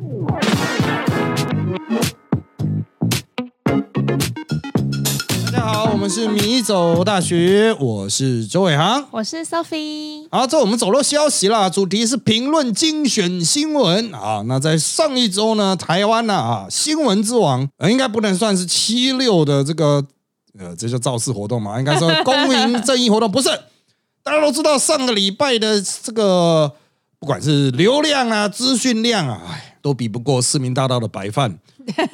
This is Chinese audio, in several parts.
大家好，我们是米走大学，我是周伟航。我是 Sophie。好，这我们走漏消息啦，主题是评论精选新闻啊。那在上一周呢，台湾呢啊，新闻之王，呃，应该不能算是七六的这个呃，这叫造势活动嘛？应该说公民正义活动，不是？大家都知道上个礼拜的这个，不管是流量啊、资讯量啊，哎，都比不过市民大道的白饭。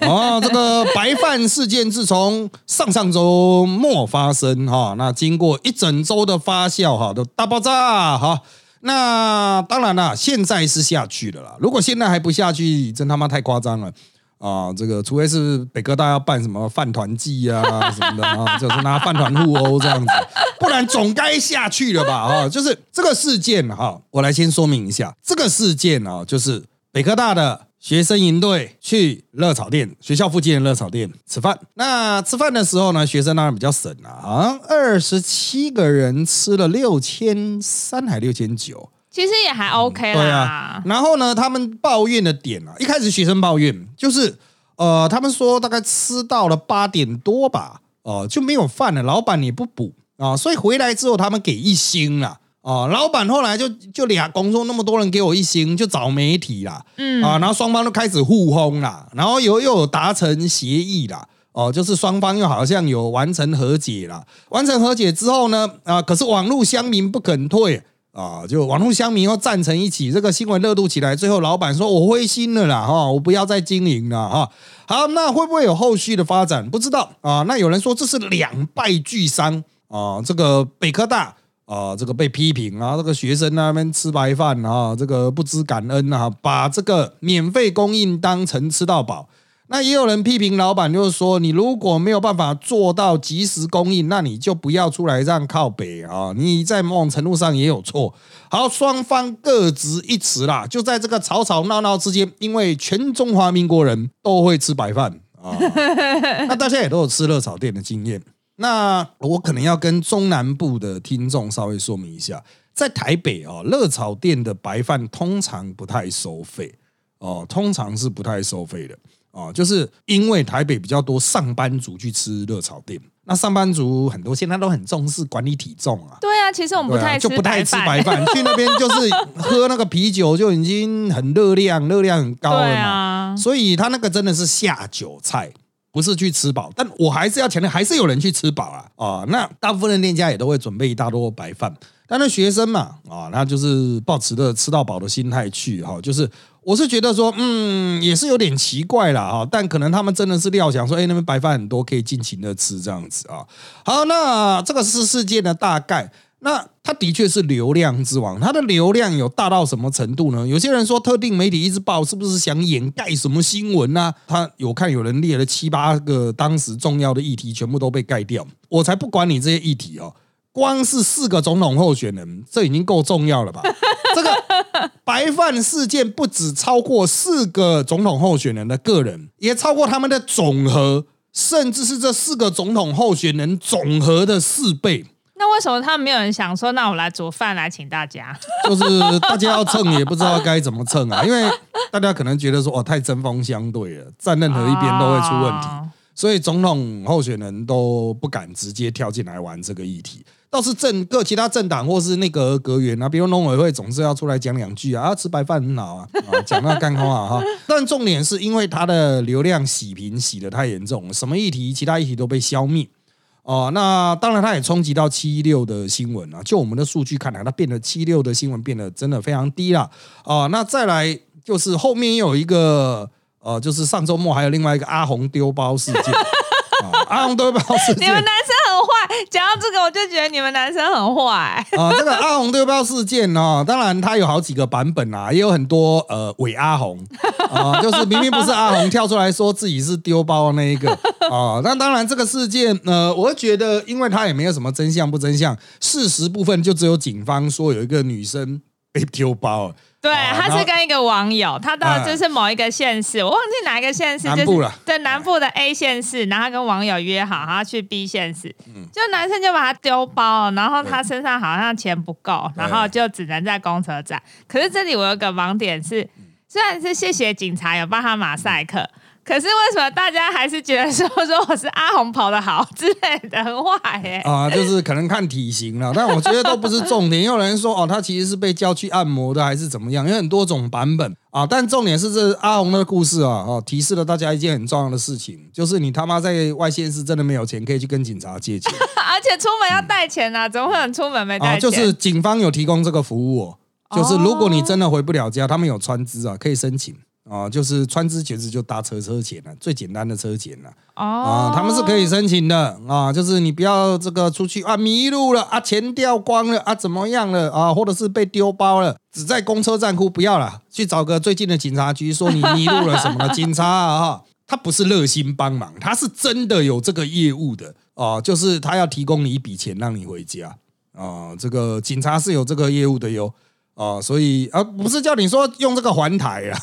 哦，这个白饭事件自从上上周末发生哈，那经过一整周的发酵哈，都大爆炸哈。那当然了，现在是下去了啦。如果现在还不下去，真他妈太夸张了啊！这个除非是北科大要办什么饭团季啊 什么的啊，就是拿饭团互殴这样子，不然总该下去了吧？啊，就是这个事件哈，我来先说明一下，这个事件啊，就是北科大的。学生营队去热炒店，学校附近的热炒店吃饭。那吃饭的时候呢，学生当然比较省了啊，二十七个人吃了六千三还六千九，其实也还 OK 啦。对啊，然后呢，他们抱怨的点啊，一开始学生抱怨就是呃，他们说大概吃到了八点多吧，哦就没有饭了，老板也不补啊，所以回来之后他们给一星了。哦，老板后来就就俩工作那么多人给我一星，就找媒体啦，嗯啊，然后双方都开始互轰啦，然后又又有达成协议啦，哦，就是双方又好像有完成和解啦。完成和解之后呢，啊，可是网络乡民不肯退啊，就网络乡民又站成一起，这个新闻热度起来，最后老板说我灰心了啦，哈，我不要再经营了哈。好，那会不会有后续的发展？不知道啊。那有人说这是两败俱伤啊，这个北科大。啊，这个被批评啊，这个学生那边吃白饭啊，这个不知感恩啊，把这个免费供应当成吃到饱。那也有人批评老板，就是说你如果没有办法做到及时供应，那你就不要出来让靠北啊。你在某种程度上也有错。好，双方各执一词啦，就在这个吵吵闹闹之间，因为全中华民国人都会吃白饭啊，那大家也都有吃热炒店的经验。那我可能要跟中南部的听众稍微说明一下，在台北哦，热炒店的白饭通常不太收费哦，通常是不太收费的哦，就是因为台北比较多上班族去吃热炒店，那上班族很多现在都很重视管理体重啊。对啊，其实我们不太就不太吃白饭，去那边就是喝那个啤酒就已经很热量，热量很高了嘛，所以他那个真的是下酒菜。不是去吃饱，但我还是要强调，还是有人去吃饱啊啊！那大部分的店家也都会准备一大多白饭，但那学生嘛啊，那就是抱持着吃到饱的心态去哈，就是我是觉得说，嗯，也是有点奇怪了哈，但可能他们真的是料想说，哎，那边白饭很多，可以尽情的吃这样子啊。好，那这个是事件的大概。那他的确是流量之王，他的流量有大到什么程度呢？有些人说特定媒体一直报，是不是想掩盖什么新闻呢？他有看有人列了七八个当时重要的议题，全部都被盖掉。我才不管你这些议题哦，光是四个总统候选人，这已经够重要了吧？这个白饭事件不止超过四个总统候选人的个人，也超过他们的总和，甚至是这四个总统候选人总和的四倍。那为什么他们没有人想说，那我来煮饭来请大家？就是大家要蹭，也不知道该怎么蹭啊，因为大家可能觉得说，哦，太针锋相对了，站任何一边都会出问题，所以总统候选人都不敢直接跳进来玩这个议题。倒是政各其他政党或是那个阁员啊，比如农委会，总是要出来讲两句啊，吃白饭很好啊，讲那干话哈。但重点是因为他的流量洗屏洗的太严重，什么议题，其他议题都被消灭。哦，那当然，它也冲击到七六的新闻啊。就我们的数据看来，它变得七六的新闻变得真的非常低了。哦，那再来就是后面有一个，呃，就是上周末还有另外一个阿红丢包事件。阿红丢包事件，你们男生。讲到这个，我就觉得你们男生很坏。啊，这个阿红丢包事件呢，当然它有好几个版本啊，也有很多呃伪阿红啊，就是明明不是阿红跳出来说自己是丢包的那一个啊。那当然这个事件，呃，我觉得因为它也没有什么真相不真相，事实部分就只有警方说有一个女生被丢包。对，他是跟一个网友，他到就是某一个县市，我忘记哪一个县市，就是在南部的 A 县市，然后跟网友约好，他去 B 县市，就男生就把他丢包，然后他身上好像钱不够，然后就只能在公车站。可是这里我有个盲点是，虽然是谢谢警察有帮他马赛克。可是为什么大家还是觉得说说我是阿红跑得好之类的很坏哎？啊，就是可能看体型了，但我觉得都不是重点。有人说哦，他其实是被叫去按摩的，还是怎么样？有很多种版本啊。但重点是这阿红的故事啊，哦，提示了大家一件很重要的事情，就是你他妈在外县市真的没有钱，可以去跟警察借钱，而且出门要带钱啊，怎么会出门没带钱？就是警方有提供这个服务，哦就是如果你真的回不了家，他们有川资啊，可以申请。啊，就是川资其实就搭车车钱了，最简单的车钱了。哦，啊，他们是可以申请的啊，就是你不要这个出去啊迷路了啊，钱掉光了啊，怎么样了啊，或者是被丢包了，只在公车站哭，不要了，去找个最近的警察局说你迷路了什么的。警察啊，他不是热心帮忙，他是真的有这个业务的啊，就是他要提供你一笔钱让你回家啊，这个警察是有这个业务的哟。哦，所以啊不是叫你说用这个环台啊，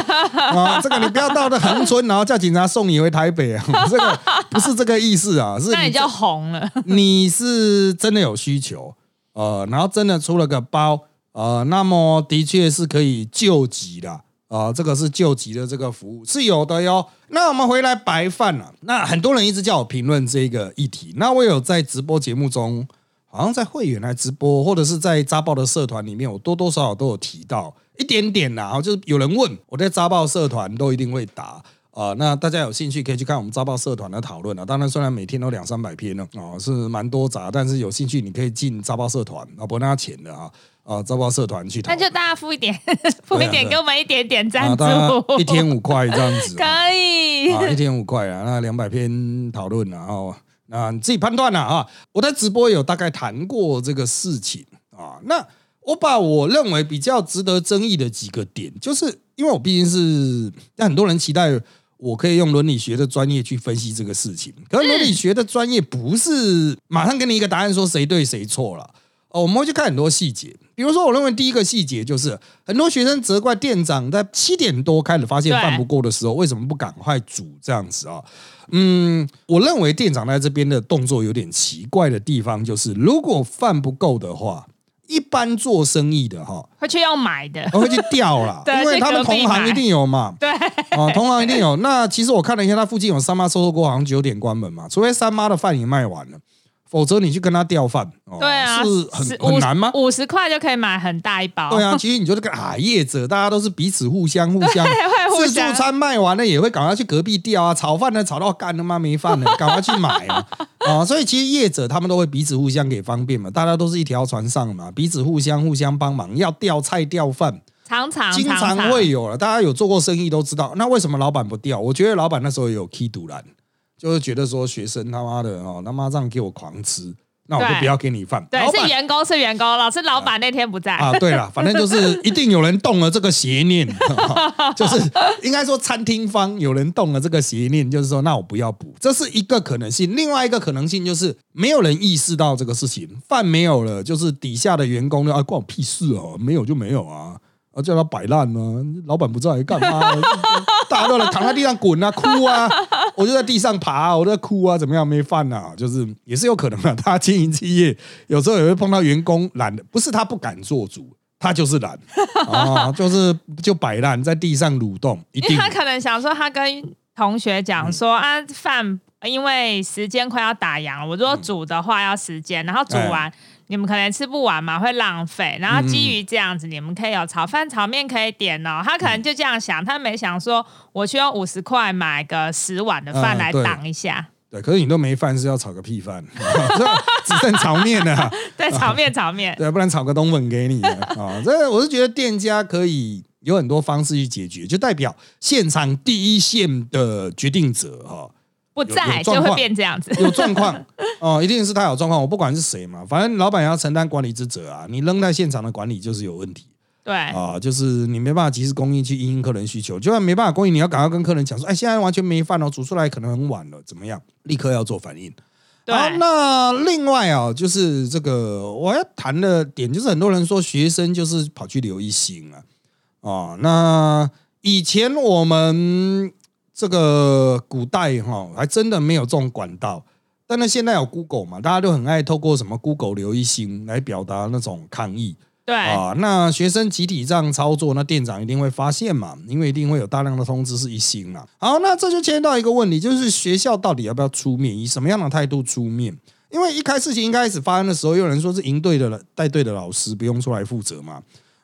啊，这个你不要到的横村，然后叫警察送你回台北啊，这个不是这个意思啊，是那你就红了。你是真的有需求，呃，然后真的出了个包，呃，那么的确是可以救急的，啊，这个是救急的这个服务是有的哟。那我们回来白饭了，那很多人一直叫我评论这个议题，那我有在直播节目中。好像在会员来直播，或者是在扎报的社团里面，我多多少少都有提到一点点啦。就是有人问我在扎报社团都一定会答啊。那大家有兴趣可以去看我们扎报社团的讨论啊。当然，虽然每天都两三百篇呢，哦，是蛮多杂，但是有兴趣你可以进扎报社团啊，不拿钱的啊啊，扎报社团去。那就大家付一点，付一点，给我们一点点赞助，一天五块这样子，可以啊，一天五块啊，那两百篇讨论然后。啊，你自己判断了啊！我在直播有大概谈过这个事情啊。那我把我认为比较值得争议的几个点，就是因为我毕竟是很多人期待我可以用伦理学的专业去分析这个事情，可是伦理学的专业不是马上给你一个答案说谁对谁错了哦。我们会去看很多细节，比如说我认为第一个细节就是很多学生责怪店长在七点多开始发现饭不够的时候，为什么不赶快煮这样子啊？嗯，我认为店长在这边的动作有点奇怪的地方，就是如果饭不够的话，一般做生意的哈会去要买的，会去调了，因为他们同行一定有嘛。对，啊，同行一定有。那其实我看了一下，他附近有三妈收购过，好像九点关门嘛，除非三妈的饭也卖完了。否则你去跟他调饭，对啊，是很很难吗？五十块就可以买很大一包。对啊，其实你就是个啊业者，大家都是彼此互相 互相。自助餐卖完了也会赶快去隔壁调啊，炒饭呢炒到干他妈没饭了，赶快去买啊啊！所以其实业者他们都会彼此互相给方便嘛，大家都是一条船上嘛，彼此互相互相帮忙，要调菜调饭，常常经常会有了。大家有做过生意都知道，那为什么老板不调？我觉得老板那时候有 key 独蓝。就是觉得说学生他妈的哦，他妈这样给我狂吃，那我就不要给你饭。对，是员工是员工，老师老板那天不在啊。对了，反正就是一定有人动了这个邪念，就是应该说餐厅方有人动了这个邪念，就是说那我不要补，这是一个可能性。另外一个可能性就是没有人意识到这个事情，饭没有了，就是底下的员工啊关我屁事哦，没有就没有啊。啊，叫他摆烂呢？老板不知道干嘛？大家都来躺在地上滚啊，哭啊！我就在地上爬，我在哭啊，怎么样？没饭啊？就是也是有可能的。他经营企业，有时候也会碰到员工懒的，不是他不敢做主，他就是懒 啊，就是就摆烂在地上蠕动。一定他可能想说，他跟同学讲说啊，饭因为时间快要打烊了，我如果煮的话要时间，然后煮完。你们可能吃不完嘛，会浪费。然后基于这样子，你们可以有炒饭、炒面可以点哦。他可能就这样想，他没想说我需要五十块买个十碗的饭来挡一下。对，可是你都没饭，是要炒个屁饭，只剩炒面了。对，炒面炒面，对，不然炒个冬粉给你啊。这我是觉得店家可以有很多方式去解决，就代表现场第一线的决定者哈。不在就会变这样子，有状况 哦，一定是他有状况。我不管是谁嘛，反正老板要承担管理之责啊。你扔在现场的管理就是有问题，对啊，就是你没办法及时供应去应客人需求，就算没办法供应，你要赶快跟客人讲说，哎，现在完全没饭哦，煮出来可能很晚了，怎么样？立刻要做反应。好，那另外啊，就是这个我要谈的点，就是很多人说学生就是跑去留一星啊，哦，那以前我们。这个古代哈还真的没有这种管道，但是现在有 Google 嘛，大家都很爱透过什么 Google 留一星来表达那种抗议对啊，那学生集体这样操作，那店长一定会发现嘛，因为一定会有大量的通知是一星嘛。好，那这就牵到一个问题，就是学校到底要不要出面，以什么样的态度出面？因为一开事情一开始发生的时候，有人说是营队的带队的老师不用出来负责嘛。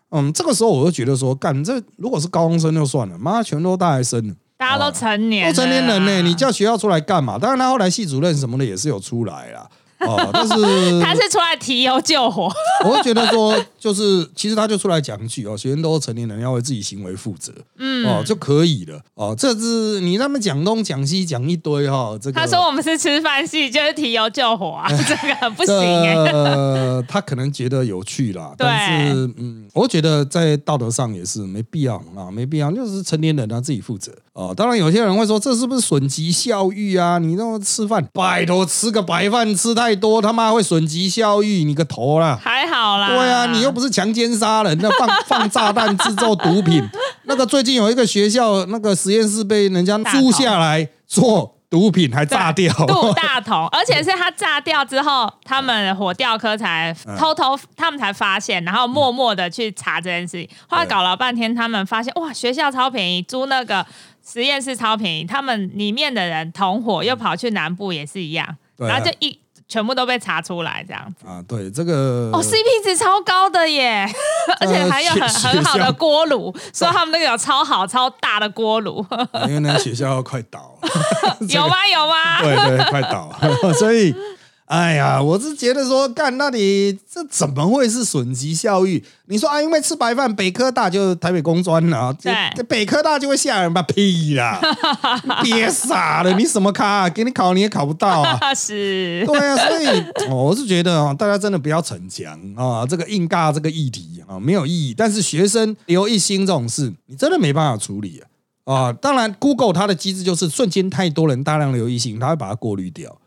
嗯，这个时候我就觉得说，干这如果是高中生就算了，妈全都大学生，大家都成年，都成年人呢，你叫学校出来干嘛？当然，他后来系主任什么的也是有出来啦。哦，但是他是出来提油救火。我会觉得说，就是其实他就出来讲一句哦，学生都是成年人，要为自己行为负责，嗯，哦就可以了。哦，这是你那么讲东讲西讲一堆哈，这个他说我们是吃饭系，就是提油救火啊，这个不行哎。他可能觉得有趣啦，但是嗯，我觉得在道德上也是没必要啊，没必要，就是成年人他自己负责。哦，当然有些人会说，这是不是损及教育啊？你那么吃饭，拜托吃个白饭吃太多，他妈会损及效益，你个头啦！还好啦，对啊，你又不是强奸杀人，那放 放炸弹制造毒品，那个最近有一个学校那个实验室被人家租下来做。毒品还炸掉，杜大同，而且是他炸掉之后，他们火调科才偷偷，他们才发现，然后默默的去查这件事情。后来搞了半天，他们发现哇，学校超便宜，租那个实验室超便宜，他们里面的人同伙又跑去南部也是一样，然后就一。全部都被查出来，这样子啊？对，这个哦，CP 值超高的耶，而且还有很很好的锅炉，说他们那个有超好超大的锅炉，因为那个学校要快倒，有吗？有吗？对对，快倒，所以。哎呀，我是觉得说，干那你这怎么会是损及效益？你说啊，因为吃白饭，北科大就台北工专了，对，北科大就会吓人吧？屁啦！别傻了，你什么咖？给你考你也考不到啊！是，对啊，所以我是觉得啊，大家真的不要逞强啊，这个硬尬这个议题啊没有意义。但是学生留一心这种事，你真的没办法处理啊！啊，当然，Google 它的机制就是瞬间太多人大量留一心，它会把它过滤掉。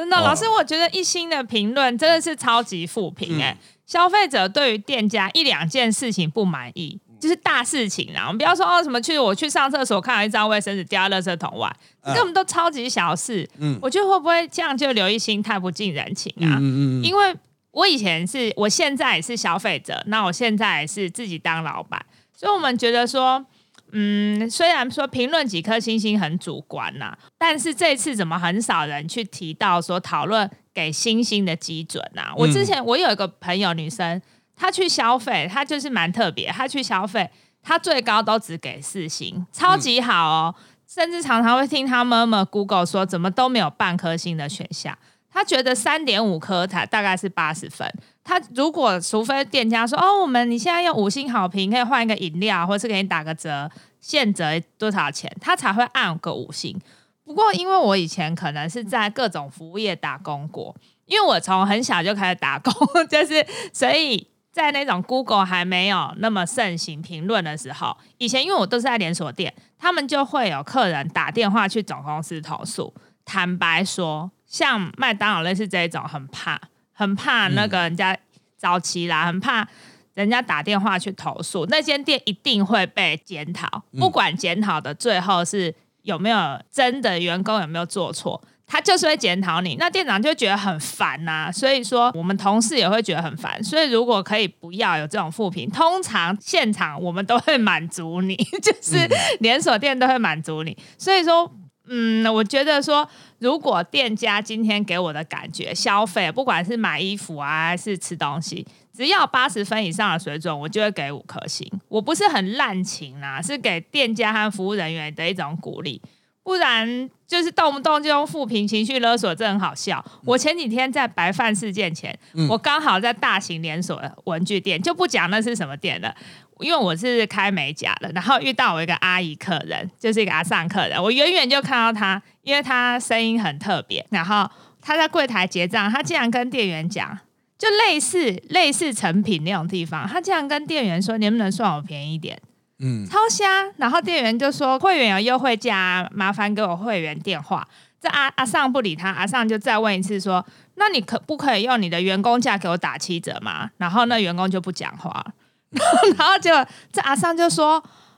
真的，老师，我觉得一星的评论真的是超级负评哎！消费者对于店家一两件事情不满意，就是大事情啊！我们不要说哦什么去我去上厕所看到一张卫生纸掉在垃圾桶外，根本都超级小事。嗯，我觉得会不会这样就刘一星太不近人情啊？嗯嗯，因为我以前是我现在也是消费者，那我现在是自己当老板，所以我们觉得说。嗯，虽然说评论几颗星星很主观呐，但是这次怎么很少人去提到说讨论给星星的基准呐？我之前我有一个朋友女生，她去消费，她就是蛮特别，她去消费，她最高都只给四星，超级好哦，甚至常常会听她妈妈 Google 说怎么都没有半颗星的选项，她觉得三点五颗才大概是八十分。他如果除非店家说哦，我们你现在用五星好评可以换一个饮料，或是给你打个折，现折多少钱，他才会按个五星。不过因为我以前可能是在各种服务业打工过，因为我从很小就开始打工，就是所以在那种 Google 还没有那么盛行评论的时候，以前因为我都是在连锁店，他们就会有客人打电话去总公司投诉。坦白说，像麦当劳类似这种，很怕。很怕那个人家早期啦，很怕人家打电话去投诉，那间店一定会被检讨。不管检讨的最后是有没有真的员工有没有做错，他就是会检讨你。那店长就觉得很烦呐，所以说我们同事也会觉得很烦。所以如果可以不要有这种负评，通常现场我们都会满足你，就是连锁店都会满足你。所以说。嗯，我觉得说，如果店家今天给我的感觉，消费不管是买衣服啊，还是吃东西，只要八十分以上的水准，我就会给五颗星。我不是很滥情啦，是给店家和服务人员的一种鼓励。不然就是动不动就用负评、情绪勒索，这很好笑。我前几天在白饭事件前，我刚好在大型连锁文具店，就不讲那是什么店了。因为我是开美甲的，然后遇到我一个阿姨客人，就是一个阿上客人，我远远就看到他，因为他声音很特别，然后他在柜台结账，他竟然跟店员讲，就类似类似成品那种地方，他竟然跟店员说，能不能算我便宜点？嗯，超瞎。然后店员就说，会员有优惠价，麻烦给我会员电话。这阿阿尚不理他，阿尚就再问一次说，那你可不可以用你的员工价给我打七折吗？然后那员工就不讲话。然后就这阿尚就说：“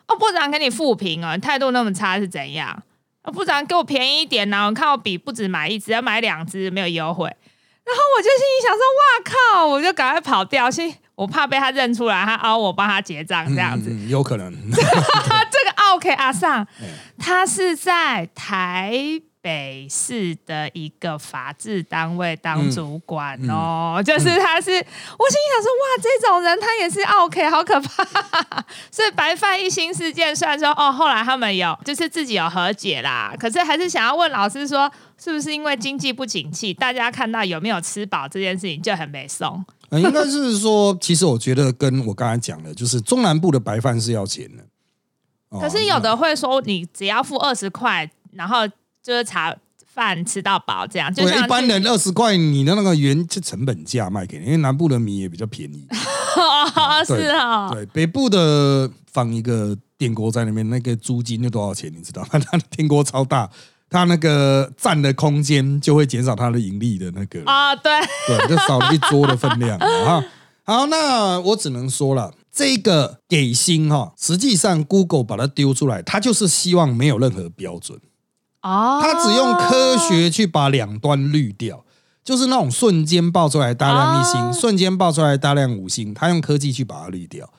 哦，部长给你复评啊，态度那么差是怎样？部长给我便宜一点呢？我看我笔不止买一支，要买两支，没有优惠。”然后我就心里想说：“哇靠！”我就赶快跑掉。心我怕被他认出来，他凹我帮他结账这样子，有可能。这个 OK 阿尚，他是在台。北市的一个法制单位当主管哦，就是他是，我心想说哇，这种人他也是 OK，好可怕。所以白饭一星事件，虽然说哦，后来他们有就是自己有和解啦，可是还是想要问老师说，是不是因为经济不景气，大家看到有没有吃饱这件事情就很没送？应该是说，其实我觉得跟我刚才讲的，就是中南部的白饭是要钱的。可是有的会说，你只要付二十块，然后。就是茶饭吃到饱这样，就一般人二十块，你的那个原成本价卖给你，因为南部的米也比较便宜。是啊，对北部的放一个电锅在那边，那个租金就多少钱？你知道吗？它 的电锅超大，它那个占的空间就会减少它的盈利的那个啊，对对，就少了一桌的分量啊。好，那我只能说了，这个给薪哈，实际上 Google 把它丢出来，它就是希望没有任何标准。哦，它只用科学去把两端滤掉，就是那种瞬间爆出来大量一星，瞬间爆出来大量五星，它用科技去把它滤掉。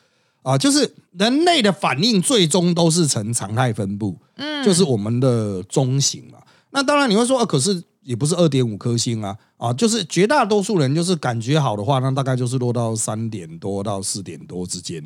啊，就是人类的反应最终都是呈常态分布，嗯，就是我们的中型嘛。那当然你会说，啊，可是也不是二点五颗星啊，啊，就是绝大多数人就是感觉好的话，那大概就是落到三点多到四点多之间。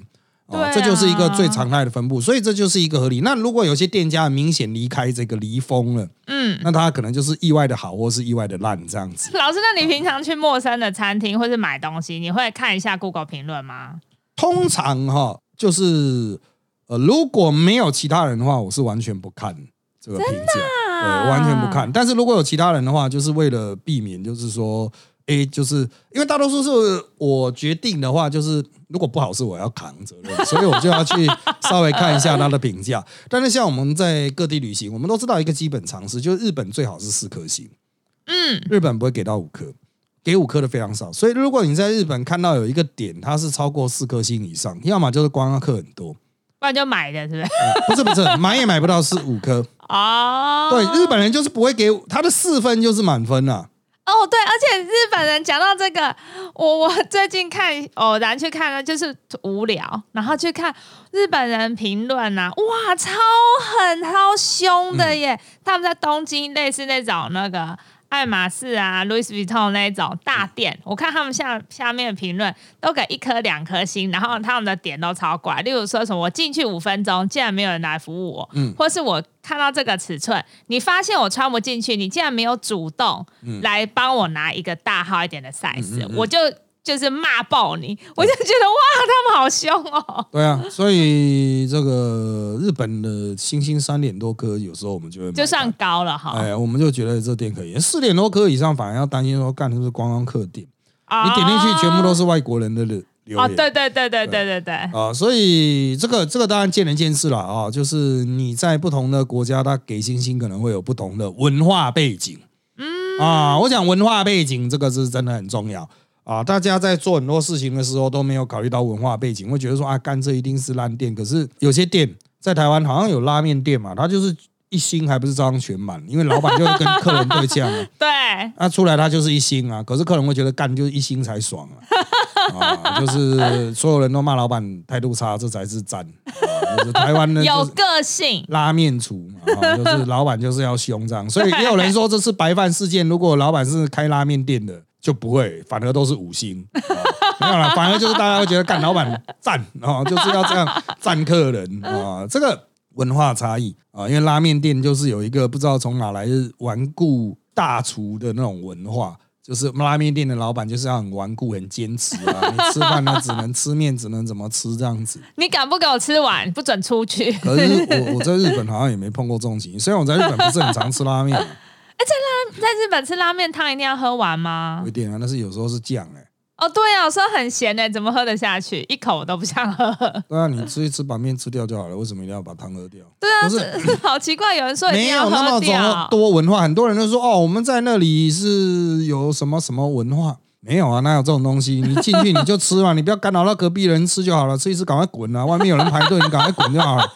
啊，这就是一个最常态的分布，所以这就是一个合理。那如果有些店家明显离开这个离峰了，嗯，那他可能就是意外的好，或是意外的烂这样子。老师，那你平常去陌生的餐厅或是买东西，你会看一下 Google 评论吗？通常哈，就是呃，如果没有其他人的话，我是完全不看这个评价，对，完全不看。但是如果有其他人的话，就是为了避免，就是说。A 就是因为大多数是我决定的话，就是如果不好是我要扛责任，所以我就要去稍微看一下他的评价。但是像我们在各地旅行，我们都知道一个基本常识，就是日本最好是四颗星。嗯，日本不会给到五颗，给五颗的非常少。所以如果你在日本看到有一个点，它是超过四颗星以上，要么就是观光客很多，不然就买的是不是？不是不是，买也买不到是五颗 哦。对，日本人就是不会给他的四分就是满分啊。哦，对，而且日本人讲到这个，我我最近看偶然去看了，就是无聊，然后去看日本人评论啊，哇，超狠、超凶的耶！他们在东京类似那种那个。爱马仕啊，Louis Vuitton 那种大店，我看他们下下面的评论都给一颗两颗星，然后他们的点都超怪，例如说什么我进去五分钟，竟然没有人来服务我，嗯，或是我看到这个尺寸，你发现我穿不进去，你竟然没有主动来帮我拿一个大号一点的 size，我就。就是骂爆你，我就觉得哇，他们好凶哦。对啊，所以这个日本的星星三点多颗，有时候我们就会就算高了哈。哎，我们就觉得这店可以，四点多颗以上反而要担心说干的是观光客店，你点进去全部都是外国人的留言。啊，对对对对对对对。啊，所以这个这个当然见仁见智了啊，就是你在不同的国家，它给星星可能会有不同的文化背景。嗯啊，我讲文化背景这个是真的很重要。啊，大家在做很多事情的时候都没有考虑到文化背景，会觉得说啊，干这一定是烂店。可是有些店在台湾好像有拉面店嘛，它就是一星还不是照样全满，因为老板就跟客人对呛啊。对，那出来他就是一星啊，可是客人会觉得干就是一星才爽啊，啊，就是所有人都骂老板态度差，这才是赞。就是台湾的 有个性拉面厨嘛，就是老板就是要凶这样，所以也有人说这是白饭事件。如果老板是开拉面店的。就不会，反而都是五星，没有了。反而就是大家会觉得干老板赞啊，就是要这样赞客人啊。这个文化差异啊，因为拉面店就是有一个不知道从哪来的顽固大厨的那种文化，就是拉面店的老板就是要很顽固、很坚持啊。你吃饭呢，只能吃面，只能怎么吃这样子。你敢不给我吃完，不准出去。可是我我在日本好像也没碰过这种情况，虽然我在日本不是很常吃拉面。哎，在拉在日本吃拉面汤一定要喝完吗？不一定啊，但是有时候是酱哎。哦，对啊，有时候很咸哎，怎么喝得下去？一口我都不想喝。对啊，你吃一吃把面吃掉就好了，为什么一定要把汤喝掉？对啊，是 好奇怪，有人说没有那么多文化，很多人都说哦，我们在那里是有什么什么文化？没有啊，哪有这种东西？你进去你就吃嘛，你不要干扰到隔壁人吃就好了，吃一吃赶快滚啊！外面有人排队，你赶快滚就好了。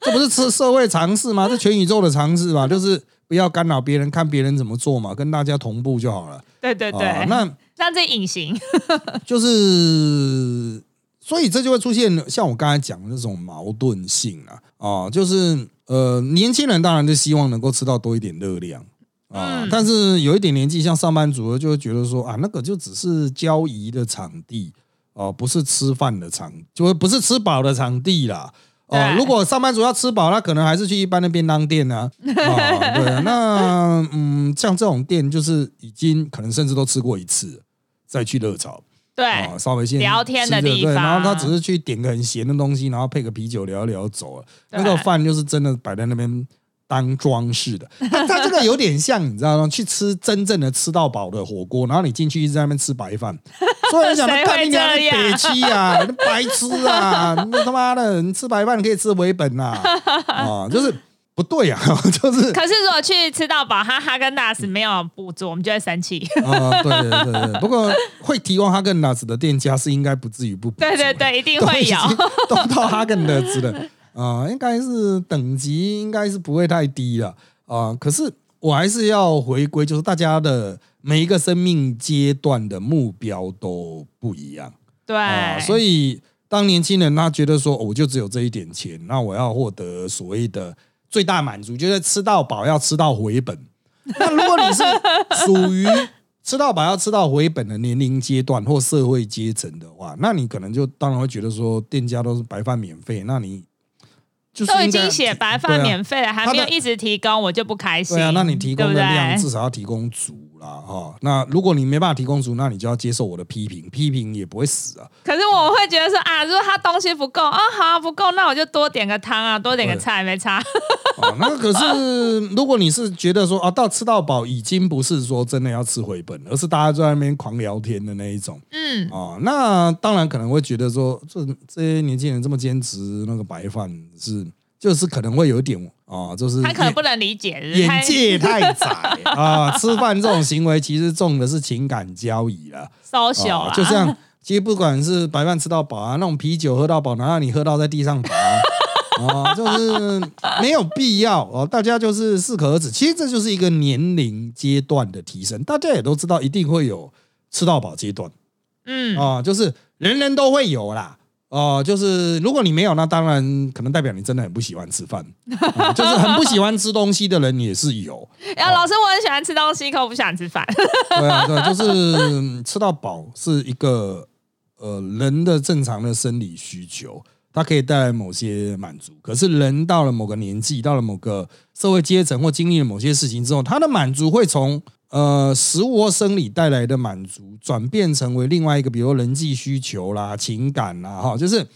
这不是吃社会常识吗？这全宇宙的常识吧？就是。不要干扰别人，看别人怎么做嘛，跟大家同步就好了。对对对，那让自己隐形，就是，所以这就会出现像我刚才讲的那种矛盾性啊，啊，就是呃，年轻人当然就希望能够吃到多一点热量。啊，但是有一点年纪，像上班族就会觉得说啊，那个就只是交易的场地哦，不是吃饭的场，就不是吃饱的场地啦。哦，如果上班族要吃饱，那可能还是去一般的便当店呢。啊，对，那嗯，像这种店就是已经可能甚至都吃过一次。再去热炒，对，稍微先聊天的地方，然后他只是去点个很咸的东西，然后配个啤酒聊一聊走了。那个饭就是真的摆在那边当装饰的。他这个有点像，你知道吗？去吃真正的吃到饱的火锅，然后你进去一直在那边吃白饭。所以你想，看你家北七啊，白痴啊，那他妈的，你吃白饭可以吃回本呐，啊，就是。不对呀，就是。可是如果去吃到饱，哈哈根达斯没有补助，我们就会生气。啊，对对对对。不过会提供哈根达斯的店家是应该不至于不。对对对，一定会有。都到哈根达斯的啊，应该是等级应该是不会太低了啊。可是我还是要回归，就是大家的每一个生命阶段的目标都不一样。对。所以当年轻人他觉得说，我就只有这一点钱，那我要获得所谓的。最大满足就是吃到饱，要吃到回本。那如果你是属于吃到饱要吃到回本的年龄阶段或社会阶层的话，那你可能就当然会觉得说，店家都是白饭免费，那你。就是都已经写白饭免费了，还没有一直提供，我就不开心。对啊，那你提供的量至少要提供足啦，哈。那如果你没办法提供足，那你就要接受我的批评，批评也不会死啊。可是我会觉得说啊，如果他东西不够啊，好不够，那我就多点个汤啊，多点个菜，没差。那可是如果你是觉得说啊，到吃到饱已经不是说真的要吃回本，而是大家在那边狂聊天的那一种，嗯，哦，那当然可能会觉得说，这这些年轻人这么坚持那个白饭是。就是可能会有一点啊，就是他可能不能理解，眼界太窄 啊。吃饭这种行为其实重的是情感交易了，烧小就像 其实不管是白饭吃到饱啊，那种啤酒喝到饱，然后你喝到在地上爬啊，就是没有必要哦。大家就是适可而止。其实这就是一个年龄阶段的提升，大家也都知道一定会有吃到饱阶段，嗯啊，就是人人都会有啦。哦，就是如果你没有，那当然可能代表你真的很不喜欢吃饭，就是很不喜欢吃东西的人也是有。呀，老师，我很喜欢吃东西，可我不喜欢吃饭。对啊，对，就是吃到饱是一个呃人的正常的生理需求，它可以带来某些满足。可是人到了某个年纪，到了某个社会阶层或经历了某些事情之后，他的满足会从。呃，食物或生理带来的满足，转变成为另外一个，比如人际需求啦、情感啦，哈，就是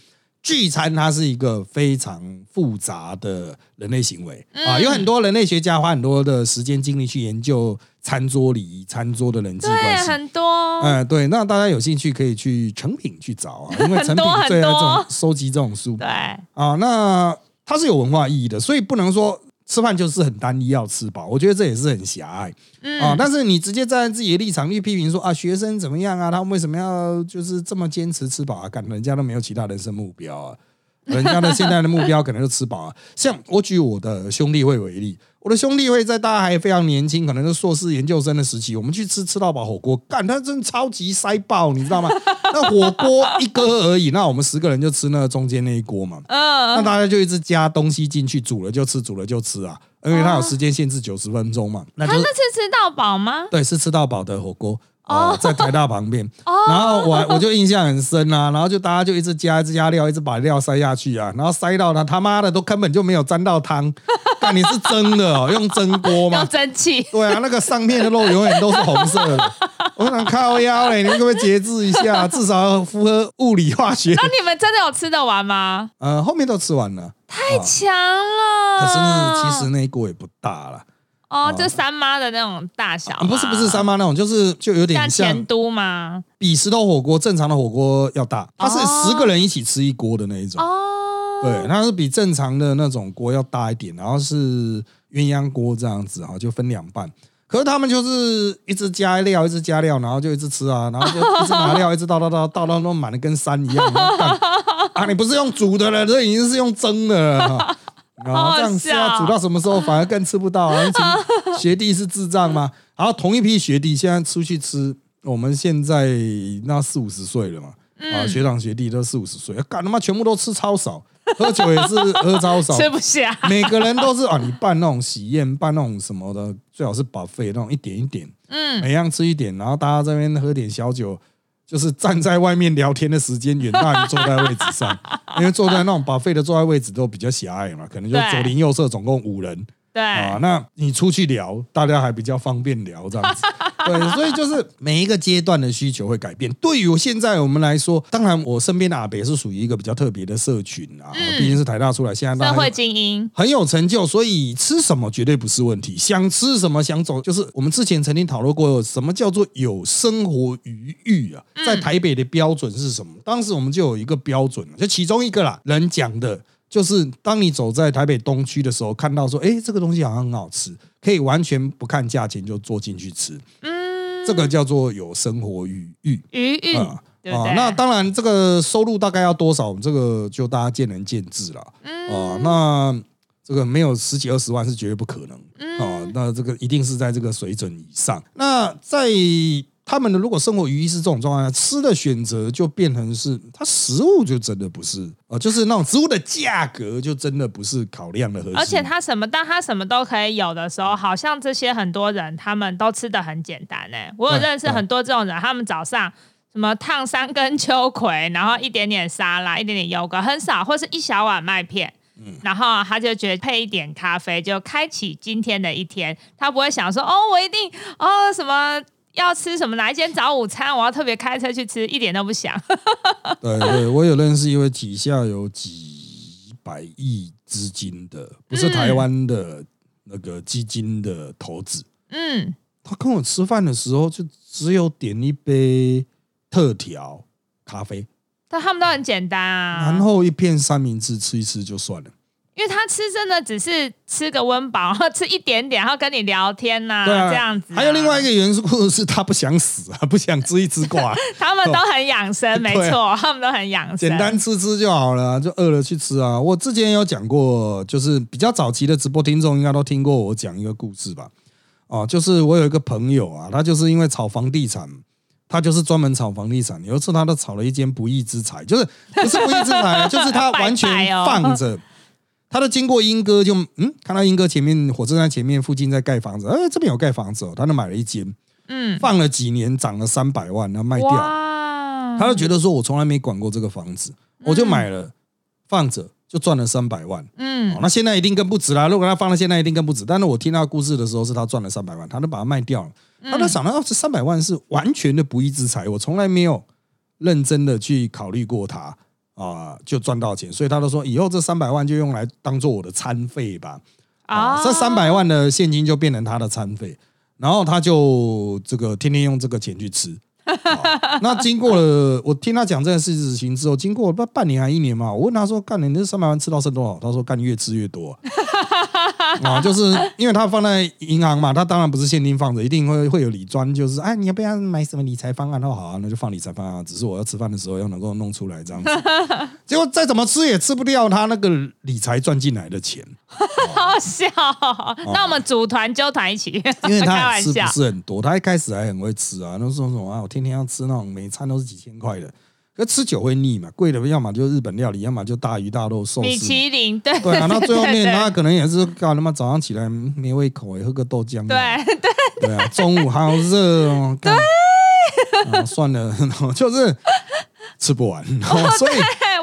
聚餐，它是一个非常复杂的人类行为啊。有很多人类学家花很多的时间精力去研究餐桌礼仪、餐桌的人际关系，很多。嗯，对，那大家有兴趣可以去成品去找啊，因为成品最爱这种收集这种书，对啊，那它是有文化意义的，所以不能说。吃饭就是很单一，要吃饱，我觉得这也是很狭隘啊。但是你直接站在自己的立场去批评说啊，学生怎么样啊？他们为什么要就是这么坚持吃饱啊？干人家都没有其他人生目标啊，人家的现在的目标可能就吃饱啊。像我举我的兄弟会为例。我的兄弟会在大家还非常年轻，可能是硕士研究生的时期，我们去吃吃到饱火锅，干他真超级塞爆，你知道吗？那火锅一锅而已，那我们十个人就吃那中间那一锅嘛。嗯，那大家就一直加东西进去，煮了就吃，煮了就吃啊，因为它有时间限制九十分钟嘛。那那是吃到饱吗？对，是吃到饱的火锅。哦，在台大旁边，然后我我就印象很深啊，然后就大家就一直加一直加料，一直把料塞下去啊，然后塞到他他妈的都根本就没有沾到汤，但你是蒸的哦，用蒸锅吗？用蒸汽。对啊，那个上面的肉永远都是红色的。我想靠腰嘞，你可不可以节制一下，至少要符合物理化学。那你们真的有吃得完吗？呃，后面都吃完了。太强了。可是其实那一锅也不大了。哦，就三妈的那种大小，不是不是三妈那种，就是就有点像前都吗？比石头火锅正常的火锅要大，它是十个人一起吃一锅的那一种。哦，对，它是比正常的那种锅要大一点，然后是鸳鸯锅这样子啊，就分两半。可是他们就是一直加料，一直加料，然后就一直吃啊，然后就一直拿料，一直倒倒倒倒到都满的跟山一样。啊，你不是用煮的了，这已经是用蒸的了。然后这样是要煮到什么时候，反而更吃不到啊！学弟是智障吗？然后同一批学弟现在出去吃我们现在那四五十岁了嘛，啊，学长学弟都四五十岁，干他妈全部都吃超少，喝酒也是喝超少，吃不下。每个人都是啊，你办那种喜宴，办那种什么的，最好是把费那种一点一点，嗯，每样吃一点，然后大家这边喝点小酒，就是站在外面聊天的时间远 大于坐在位置上，因为坐在那种把费的坐在位置都比较狭隘嘛，可能就左邻右舍总共五人。对啊，那你出去聊，大家还比较方便聊这样子。对，所以就是每一个阶段的需求会改变。对于现在我们来说，当然我身边的阿北是属于一个比较特别的社群啊，毕竟是台大出来，现在社会精英很有成就，所以吃什么绝对不是问题。想吃什么，想走，就是我们之前曾经讨论过，什么叫做有生活余裕啊？在台北的标准是什么？当时我们就有一个标准，就其中一个啦，人讲的。就是当你走在台北东区的时候，看到说，哎，这个东西好像很好吃，可以完全不看价钱就坐进去吃。嗯，这个叫做有生活余裕。余裕啊，那当然，这个收入大概要多少，这个就大家见仁见智了。啊，那这个没有十几二十万是绝对不可能。啊，那这个一定是在这个水准以上。那在他们的如果生活余裕是这种状态下，吃的选择就变成是，它食物就真的不是啊，就是那种植物的价格就真的不是考量的核心。而且他什么，当他什么都可以有的时候，好像这些很多人他们都吃的很简单哎。我有认识很多这种人，他们早上什么烫三根秋葵，然后一点点沙拉，一点点优格，很少，或是一小碗麦片，嗯，然后他就觉得配一点咖啡就开启今天的一天，他不会想说哦，我一定哦什么。要吃什么？哪一间早午餐？我要特别开车去吃，一点都不想。对对，我有认识一位底下有几百亿资金的，不是台湾的那个基金的投资。嗯，他跟我吃饭的时候，就只有点一杯特调咖啡，但他们都很简单啊。然后一片三明治吃一吃就算了。因为他吃真的只是吃个温饱，然后吃一点点，然后跟你聊天呐，这样子。还有另外一个元素是他不想死啊，不想吃一吃挂。他们都很养生，没错，他们都很养生。简单吃吃就好了，就饿了去吃啊。我之前有讲过，就是比较早期的直播听众应该都听过我讲一个故事吧？哦，就是我有一个朋友啊，他就是因为炒房地产，他就是专门炒房地产。有一次他都炒了一间不义之财，就是不是不义之财，就是他完全 放着。他都经过英哥，就嗯，看到英哥前面火车站前面附近在盖房子，哎，这边有盖房子哦，他就买了一间，嗯，放了几年，涨了三百万，然后卖掉，他就觉得说，我从来没管过这个房子，我就买了放着，就赚了三百万，嗯，那现在一定更不值啦。如果他放了，现在一定更不值。但是我听他故事的时候，是他赚了三百万，他就把它卖掉了，他就想到哦，这三百万是完全的不义之财，我从来没有认真的去考虑过它。啊，就赚到钱，所以他都说以后这三百万就用来当做我的餐费吧。啊，这三百万的现金就变成他的餐费，然后他就这个天天用这个钱去吃。那经过了，我听他讲这件事情之后，经过半半年还一年嘛，我问他说：“干你那三百万吃到剩多少？”他说：“干越吃越多。”啊，就是因为他放在银行嘛，他当然不是现金放着，一定会会有理专，就是哎，你要不要买什么理财方案？他说好啊，那就放理财方案。只是我要吃饭的时候要能够弄出来这样子。结果再怎么吃也吃不掉他那个理财赚进来的钱，好笑。那我们组团纠团一起，因为他吃不是很多，他一开始还很会吃啊，那说什么啊，我天天要吃那种每餐都是几千块的。可吃久会腻嘛，贵的要么就日本料理，要么就大鱼大肉寿司。米其林，对对啊，到最后面 他可能也是搞他妈早上起来没胃口，喝个豆浆。对对对啊，中午好热哦。对，算了，就是吃不完，所以。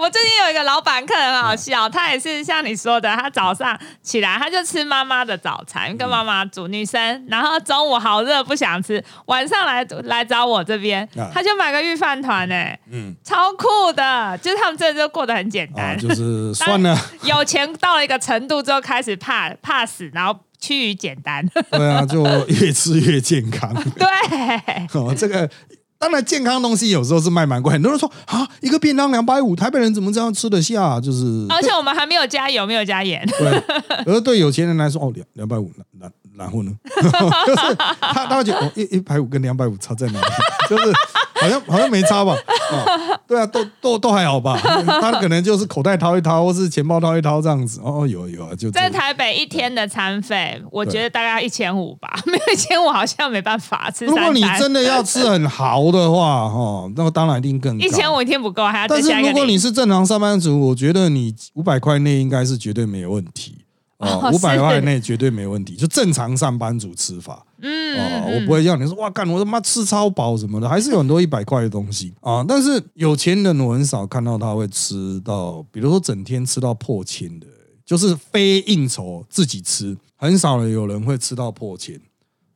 我最近有一个老板客很好笑，他也是像你说的，他早上起来他就吃妈妈的早餐，跟妈妈煮女生，然后中午好热不想吃，晚上来来找我这边，他就买个御饭团哎，嗯，超酷的，就是他们这就过得很简单，就是 算了，有钱到了一个程度之后开始怕怕死，然后趋于简单，对啊，就越吃越健康，对，哦，这个。当然，健康东西有时候是卖蛮贵。很多人说啊，一个便当两百五，台北人怎么这样吃得下？就是，而且我们还没有加油，没有加盐。对，而对有钱人来说，哦，两两百五，然然后呢？就是他他会觉得哦，一一百五跟两百五差在哪里？就是好像好像没差吧？哦，对啊，都都都还好吧？他可能就是口袋掏一掏，或是钱包掏一掏这样子。哦，有有啊，就在台北一天的餐费，我觉得大概一千五吧。没有一千五好像没办法吃。如果你真的要吃很豪的话，哈，那当然一定更。一千五一天不够，还要。但是如果你是正常上班族，我觉得你五百块内应该是绝对没有问题。哦，五百块内绝对没问题，就正常上班族吃法。嗯，哦，我不会要你说哇，干我他妈吃超饱什么的，还是有很多一百块的东西啊。但是有钱人我很少看到他会吃到，比如说整天吃到破千的，就是非应酬自己吃，很少有人会吃到破千。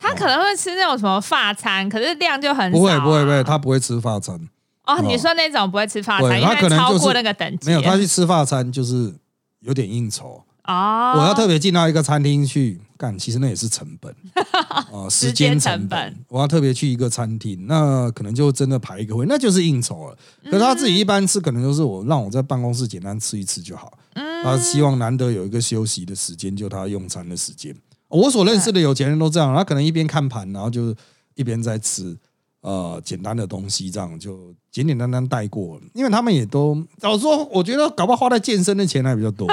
他可能会吃那种什么发餐，可是量就很少。不会不会不会，他不会吃发餐。哦，你说那种不会吃发餐，他可能超过那个等级。没有，他去吃发餐就是有点应酬。哦，我要特别进到一个餐厅去干，其实那也是成本 啊，时间成本。我要特别去一个餐厅，那可能就真的排一个会，那就是应酬了。可是他自己一般吃，可能都是我让我在办公室简单吃一次就好。嗯，他希望难得有一个休息的时间，就他用餐的时间。我所认识的有钱人都这样，他可能一边看盘，然后就一边在吃。呃，简单的东西这样就简简单单带过，因为他们也都早说，我觉得搞不好花在健身的钱还比较多，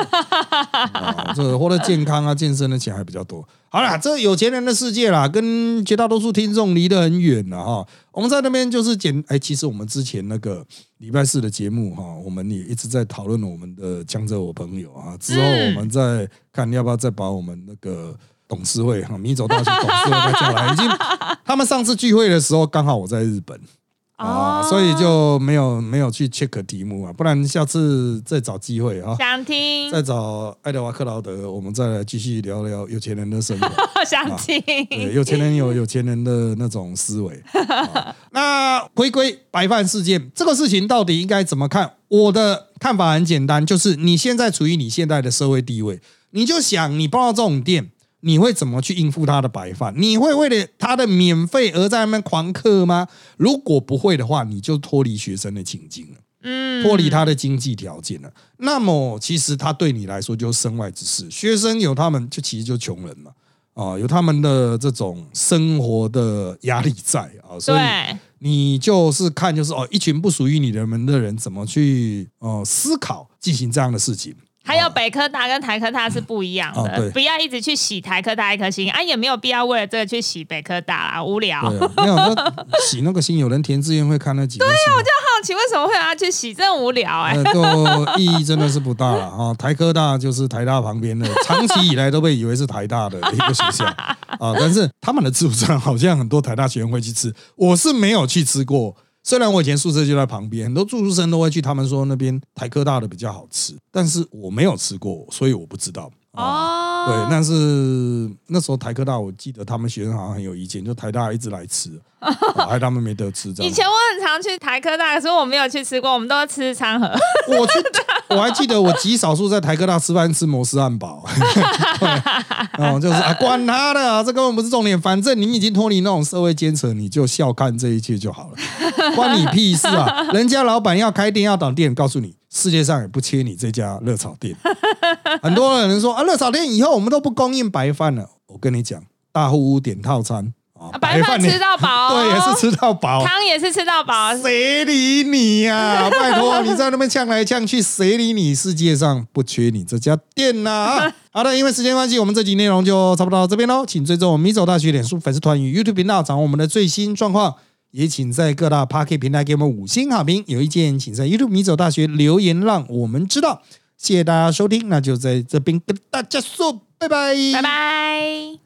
这花在健康啊、健身的钱还比较多。好啦，这有钱人的世界啦，跟绝大多数听众离得很远了哈。我们在那边就是简，哎，其实我们之前那个礼拜四的节目哈，我们也一直在讨论我们的江浙我朋友啊，之后我们再看要不要再把我们那个。董事会哈，米走大学董事会再叫来，已经他们上次聚会的时候刚好我在日本啊，所以就没有没有去 check 题目啊，不然下次再找机会啊，想听再找爱德华克劳德，我们再来继续聊聊有钱人的生活，想听，对，有钱人有有钱人的那种思维。那回归白饭事件这个事情到底应该怎么看？我的看法很简单，就是你现在处于你现在的社会地位，你就想你报到这种店。你会怎么去应付他的白饭？你会为了他的免费而在那边狂客吗？如果不会的话，你就脱离学生的情境了，嗯，脱离他的经济条件了。那么，其实他对你来说就是身外之事。学生有他们就其实就穷人嘛，啊，有他们的这种生活的压力在啊，所以你就是看就是哦，一群不属于你的门的人怎么去哦思考进行这样的事情。还有北科大跟台科大是不一样的，不要一直去洗台科大一颗星啊，也没有必要为了这个去洗北科大啊，无聊。没有，洗那个星，有人填志愿会看那几个。对呀，我就好奇为什么会让他去洗，真无聊哎。都意义真的是不大了啊！台科大就是台大旁边的，长期以来都被以为是台大的一个学校 啊，但是他们的自助餐好像很多台大学生会去吃，我是没有去吃过。虽然我以前宿舍就在旁边，很多住宿生都会去，他们说那边台科大的比较好吃，但是我没有吃过，所以我不知道。哦，对，但是那时候台科大，我记得他们学生好像很有意见，就台大一直来吃，害他们没得吃。以前我很常去台科大，可是我没有去吃过，我们都吃餐盒。我去，我还记得我极少数在台科大吃饭吃摩斯汉堡。哦，就是啊，管他的，这根本不是重点，反正你已经脱离那种社会阶层，你就笑看这一切就好了，关你屁事啊！人家老板要开店要倒店，告诉你。世界上也不缺你这家热炒店，很多人说啊，热炒店以后我们都不供应白饭了。我跟你讲，大户屋点套餐啊，白饭吃到饱，对，也是吃到饱，汤也是吃到饱，谁理你呀？拜托，你在那边呛来呛去，谁理你？世界上不缺你这家店呐！好的，因为时间关系，我们这集内容就差不多到这边喽。请追踪我们米走大学脸书粉丝团与 YouTube 频道，掌握我们的最新状况。也请在各大 Pocket 平台给我们五星好评。有意见，请在 YouTube 米走大学留言，让我们知道。谢谢大家收听，那就在这边跟大家说拜拜，拜拜。